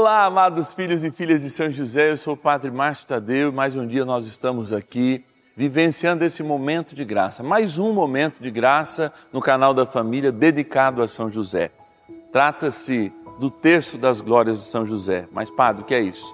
Olá, amados filhos e filhas de São José, eu sou o Padre Márcio Tadeu mais um dia nós estamos aqui vivenciando esse momento de graça, mais um momento de graça no canal da família dedicado a São José. Trata-se do terço das glórias de São José. Mas, Padre, o que é isso?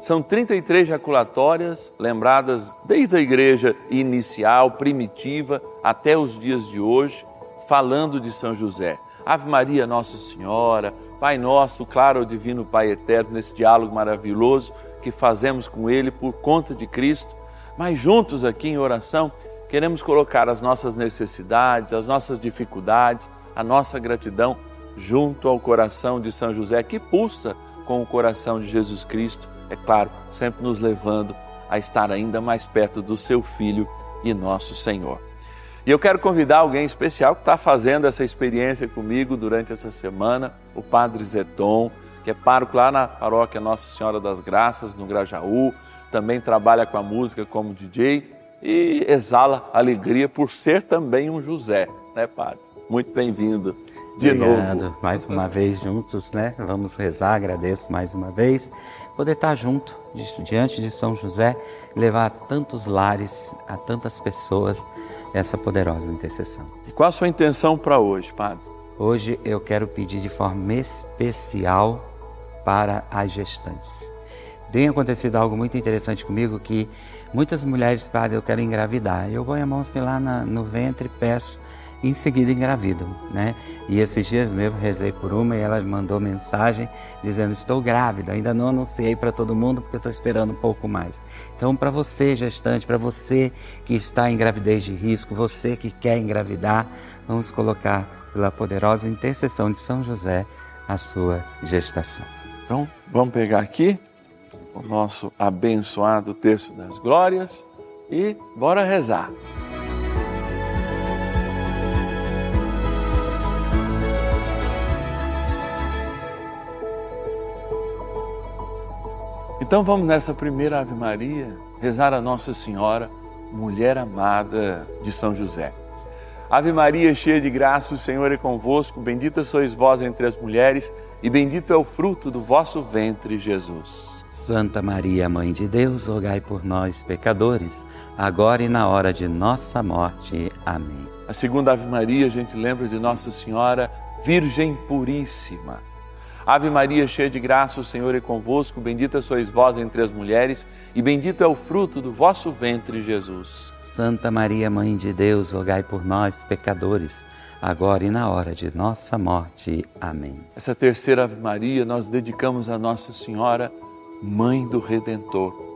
São 33 jaculatórias lembradas desde a igreja inicial, primitiva, até os dias de hoje, falando de São José. Ave Maria, Nossa Senhora, Pai Nosso, claro, Divino Pai Eterno, nesse diálogo maravilhoso que fazemos com Ele por conta de Cristo. Mas juntos aqui em oração, queremos colocar as nossas necessidades, as nossas dificuldades, a nossa gratidão junto ao coração de São José, que pulsa com o coração de Jesus Cristo é claro, sempre nos levando a estar ainda mais perto do seu Filho e nosso Senhor. E eu quero convidar alguém especial que está fazendo essa experiência comigo durante essa semana, o Padre Zeton, que é pároco lá na paróquia Nossa Senhora das Graças, no Grajaú, também trabalha com a música como DJ e exala alegria por ser também um José, né, Padre? Muito bem-vindo de Obrigado. novo. Mais uma vez juntos, né? Vamos rezar, agradeço mais uma vez. Poder estar junto, diante de São José, levar a tantos lares, a tantas pessoas, essa poderosa intercessão. E qual a sua intenção para hoje, Padre? Hoje eu quero pedir de forma especial para as gestantes. Tem acontecido algo muito interessante comigo que muitas mulheres, Padre, eu quero engravidar. Eu vou a mão assim lá na, no ventre e peço em seguida engravidam, né? E esses dias mesmo rezei por uma e ela mandou mensagem dizendo: Estou grávida, ainda não anunciei para todo mundo porque estou esperando um pouco mais. Então, para você, gestante, para você que está em gravidez de risco, você que quer engravidar, vamos colocar pela poderosa intercessão de São José a sua gestação. Então, vamos pegar aqui o nosso abençoado terço das glórias e bora rezar. Então vamos nessa primeira Ave Maria rezar a Nossa Senhora, mulher amada de São José. Ave Maria, cheia de graça, o Senhor é convosco, bendita sois vós entre as mulheres e bendito é o fruto do vosso ventre, Jesus. Santa Maria, Mãe de Deus, rogai por nós, pecadores, agora e na hora de nossa morte. Amém. A segunda Ave Maria, a gente lembra de Nossa Senhora, Virgem Puríssima. Ave Maria, cheia de graça, o Senhor é convosco, bendita sois vós entre as mulheres, e bendito é o fruto do vosso ventre, Jesus. Santa Maria, Mãe de Deus, rogai por nós, pecadores, agora e na hora de nossa morte. Amém. Essa terceira Ave Maria nós dedicamos a Nossa Senhora, Mãe do Redentor.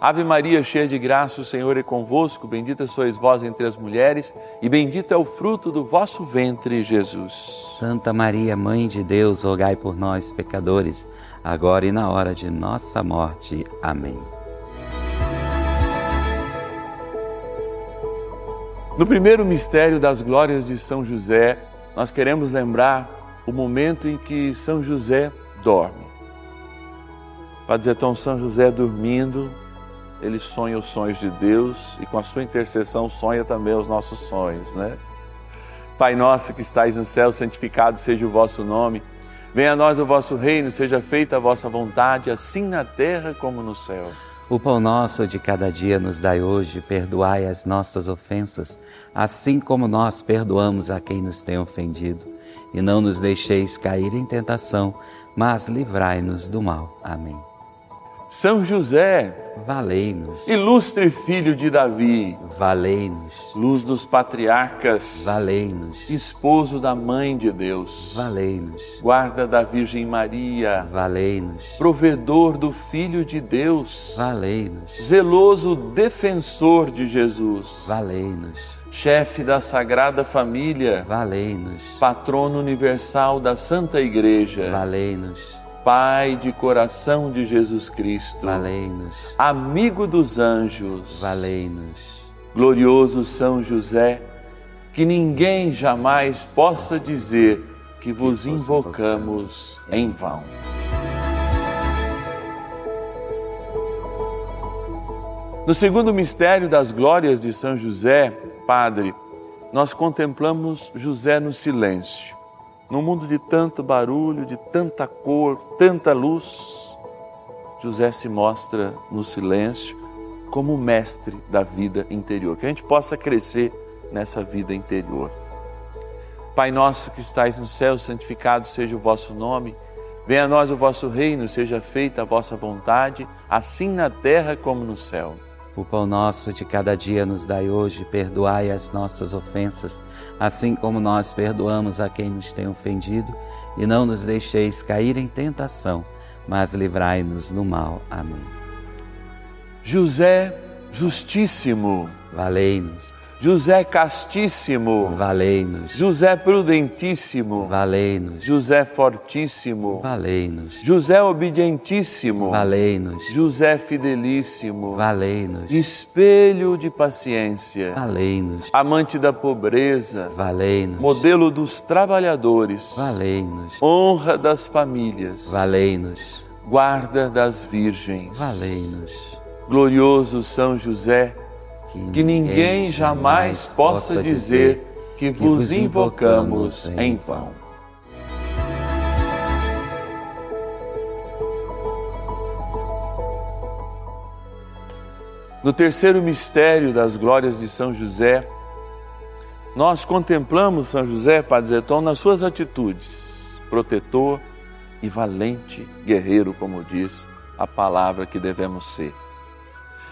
Ave Maria, cheia de graça, o Senhor é convosco, bendita sois vós entre as mulheres, e bendito é o fruto do vosso ventre, Jesus. Santa Maria, Mãe de Deus, rogai por nós, pecadores, agora e na hora de nossa morte. Amém. No primeiro mistério das glórias de São José, nós queremos lembrar o momento em que São José dorme. Para dizer tão São José dormindo, ele sonha os sonhos de Deus e com a sua intercessão sonha também os nossos sonhos, né? Pai nosso que estais no céu, santificado seja o vosso nome. Venha a nós o vosso reino, seja feita a vossa vontade, assim na terra como no céu. O pão nosso de cada dia nos dai hoje, perdoai as nossas ofensas, assim como nós perdoamos a quem nos tem ofendido. E não nos deixeis cair em tentação, mas livrai-nos do mal. Amém. São José, valei-nos. Ilustre filho de Davi, valei-nos. Luz dos patriarcas, valei-nos. Esposo da mãe de Deus, valei-nos. Guarda da Virgem Maria, valei-nos. Provedor do Filho de Deus, valei-nos. Zeloso defensor de Jesus, valei-nos. Chefe da Sagrada Família, valei-nos. Patrono universal da Santa Igreja, valei-nos Pai de coração de Jesus Cristo, valei-nos. Amigo dos anjos, valei-nos. Glorioso São José, que ninguém jamais possa dizer que vos invocamos em vão. No segundo mistério das glórias de São José, Padre, nós contemplamos José no silêncio num mundo de tanto barulho, de tanta cor, tanta luz, José se mostra no silêncio como o mestre da vida interior, que a gente possa crescer nessa vida interior. Pai nosso que estais no céu, santificado seja o vosso nome. Venha a nós o vosso reino, seja feita a vossa vontade, assim na terra como no céu. O pão nosso de cada dia nos dai hoje, perdoai as nossas ofensas, assim como nós perdoamos a quem nos tem ofendido, e não nos deixeis cair em tentação, mas livrai-nos do mal. Amém. José, justíssimo, valei-nos. José castíssimo, valei-nos. José prudentíssimo, valei-nos. José fortíssimo, valei-nos. José obedientíssimo, valei-nos. José fidelíssimo, valei-nos. Espelho de paciência, valei-nos. Amante da pobreza, valei-nos. Modelo dos trabalhadores, valei-nos. Honra das famílias, valei-nos. Guarda das virgens, valei-nos. Glorioso São José, que ninguém jamais possa dizer que vos invocamos em vão. No terceiro mistério das glórias de São José, nós contemplamos São José, Padre Zeton, nas suas atitudes, protetor e valente guerreiro, como diz a palavra que devemos ser.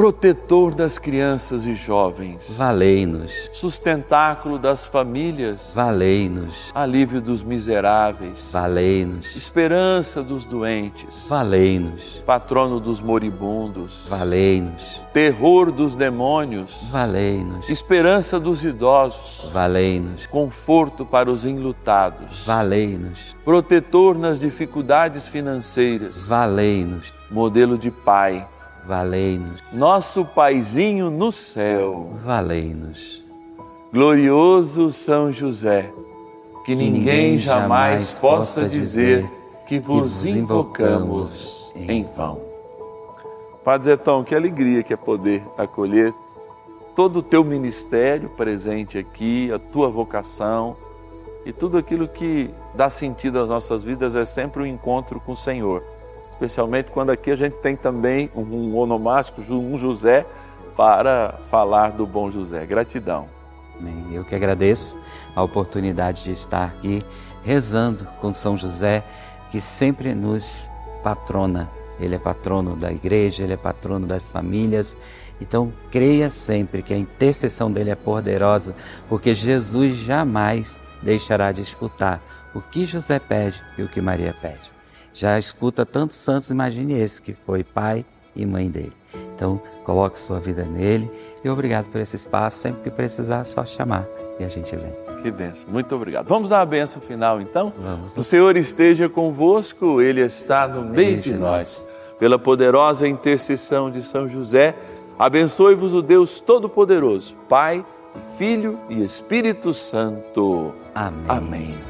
protetor das crianças e jovens. Valei-nos. Sustentáculo das famílias. Valei-nos. Alívio dos miseráveis. Valei-nos. Esperança dos doentes. Valei-nos. Patrono dos moribundos. Valei-nos. Terror dos demônios. Valei-nos. Esperança dos idosos. Valei-nos. Conforto para os enlutados. Valei-nos. Protetor nas dificuldades financeiras. Valei-nos. Modelo de pai valei-nos. Nosso Paizinho no céu, valei-nos. Glorioso São José, que, que ninguém jamais possa dizer que vos invocamos em vão. Padre Zetão, que alegria que é poder acolher todo o teu ministério presente aqui, a tua vocação e tudo aquilo que dá sentido às nossas vidas é sempre o um encontro com o Senhor especialmente quando aqui a gente tem também um onomástico, um José, para falar do bom José. Gratidão. Eu que agradeço a oportunidade de estar aqui rezando com São José, que sempre nos patrona. Ele é patrono da igreja, ele é patrono das famílias. Então, creia sempre que a intercessão dele é poderosa, porque Jesus jamais deixará de escutar o que José pede e o que Maria pede já escuta tantos santos, imagine esse que foi pai e mãe dele. Então, coloque sua vida nele e obrigado por esse espaço. Sempre que precisar, é só chamar e a gente vem. Que benção, muito obrigado. Vamos dar a benção final então? Vamos. O Senhor esteja convosco, Ele está no meio de nós. Pela poderosa intercessão de São José, abençoe-vos o Deus Todo-Poderoso, Pai, Filho e Espírito Santo. Amém. Amém.